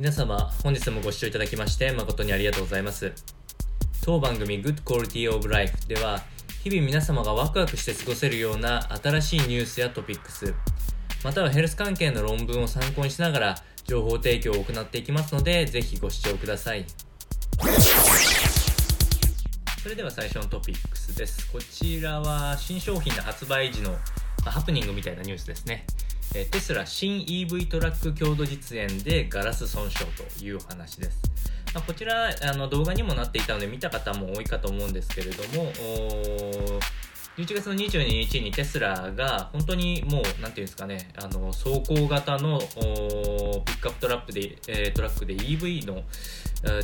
皆様、本日もご視聴いただきまして誠にありがとうございます。当番組 Good Quality of Life では、日々皆様がワクワクして過ごせるような新しいニュースやトピックス、またはヘルス関係の論文を参考にしながら情報提供を行っていきますので、ぜひご視聴ください。それでは最初のトピックスです。こちらは新商品の発売時のハプニングみたいなニュースですね。テスラ新 EV トラック共同実演でガラス損傷という話です。まあこちらあの動画にもなっていたので見た方も多いかと思うんですけれども、11月の22日にテスラが本当にもうなんていうんですかねあの走行型のピックアップトラップで、えートラックで EV の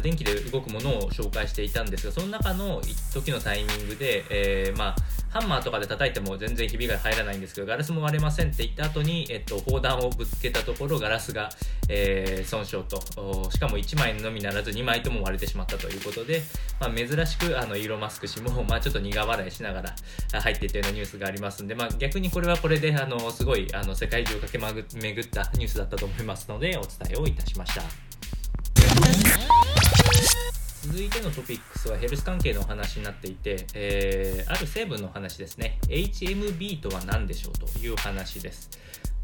電気で動くものを紹介していたんですがその中の一時のタイミングで、えーまあハンマーとかで叩いても全然ひびが入らないんですけどガラスも割れませんって言った後に、えっと、砲弾をぶつけたところガラスが、えー損傷としかも1枚のみならず2枚とも割れてしまったということで、まあ、珍しくあのイーロン・マスク氏も、まあ、ちょっと苦笑いしながら入っていたようなニュースがありますんで、まあ、逆にこれはこれであのすごいあの世界中を駆け巡ったニュースだったと思いますのでお伝えをいたしました。続いてのトピックスはヘルス関係のお話になっていて、えーある成分の話ですね。HMB とは何でしょうという話です。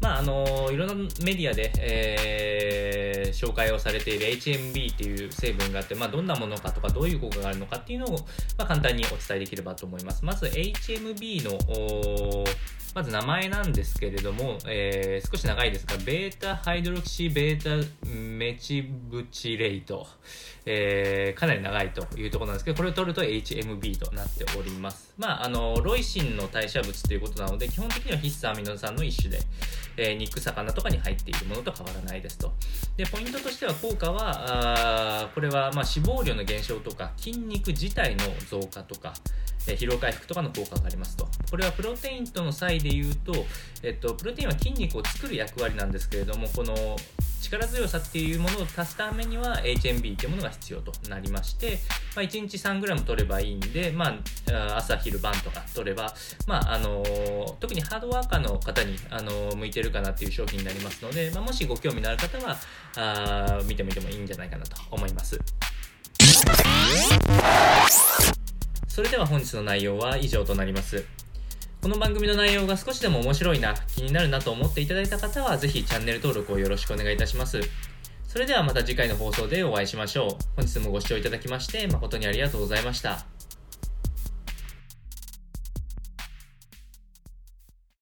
まああのいろんなメディアで、えー紹介をされている HMB っていう成分があって、まあ、どんなものかとかどういう効果があるのかっていうのを、まあ、簡単にお伝えできればと思います。まず HMB のまず名前なんですけれども、えー少し長いですが、ベータハイドロキシベータメチブチレイト、えーかなり長いというところなんですけど、これを取ると HMB となっております。まあ、あの、ロイシンの代謝物ということなので、基本的には必須アミノ酸の一種で、えー肉、魚とかに入っているものと変わらないですと。で、ポイントとしては効果は、あこれはまあ脂肪量の減少とか、筋肉自体の増加とか、疲労回復とかの効果がありますと。これはプロテインとの際で言うと、えっと、プロテインは筋肉を作る役割なんですけれども、この力強さっていうものを足すためには HMB っていうものが必要となりまして、まあ、1日 3g 取ればいいんで、まあ、朝昼晩とか取れば、まああの特にハードワーカーの方に、あの向いてるかなっていう商品になりますので、まあ、もしご興味のある方はあー見てみてもいいんじゃないかなと思います。それでは本日の内容は以上となります。この番組の内容が少しでも面白いな、気になるなと思っていただいた方は、ぜひチャンネル登録をよろしくお願いいたします。それではまた次回の放送でお会いしましょう。本日もご視聴いただきまして誠にありがとうございました。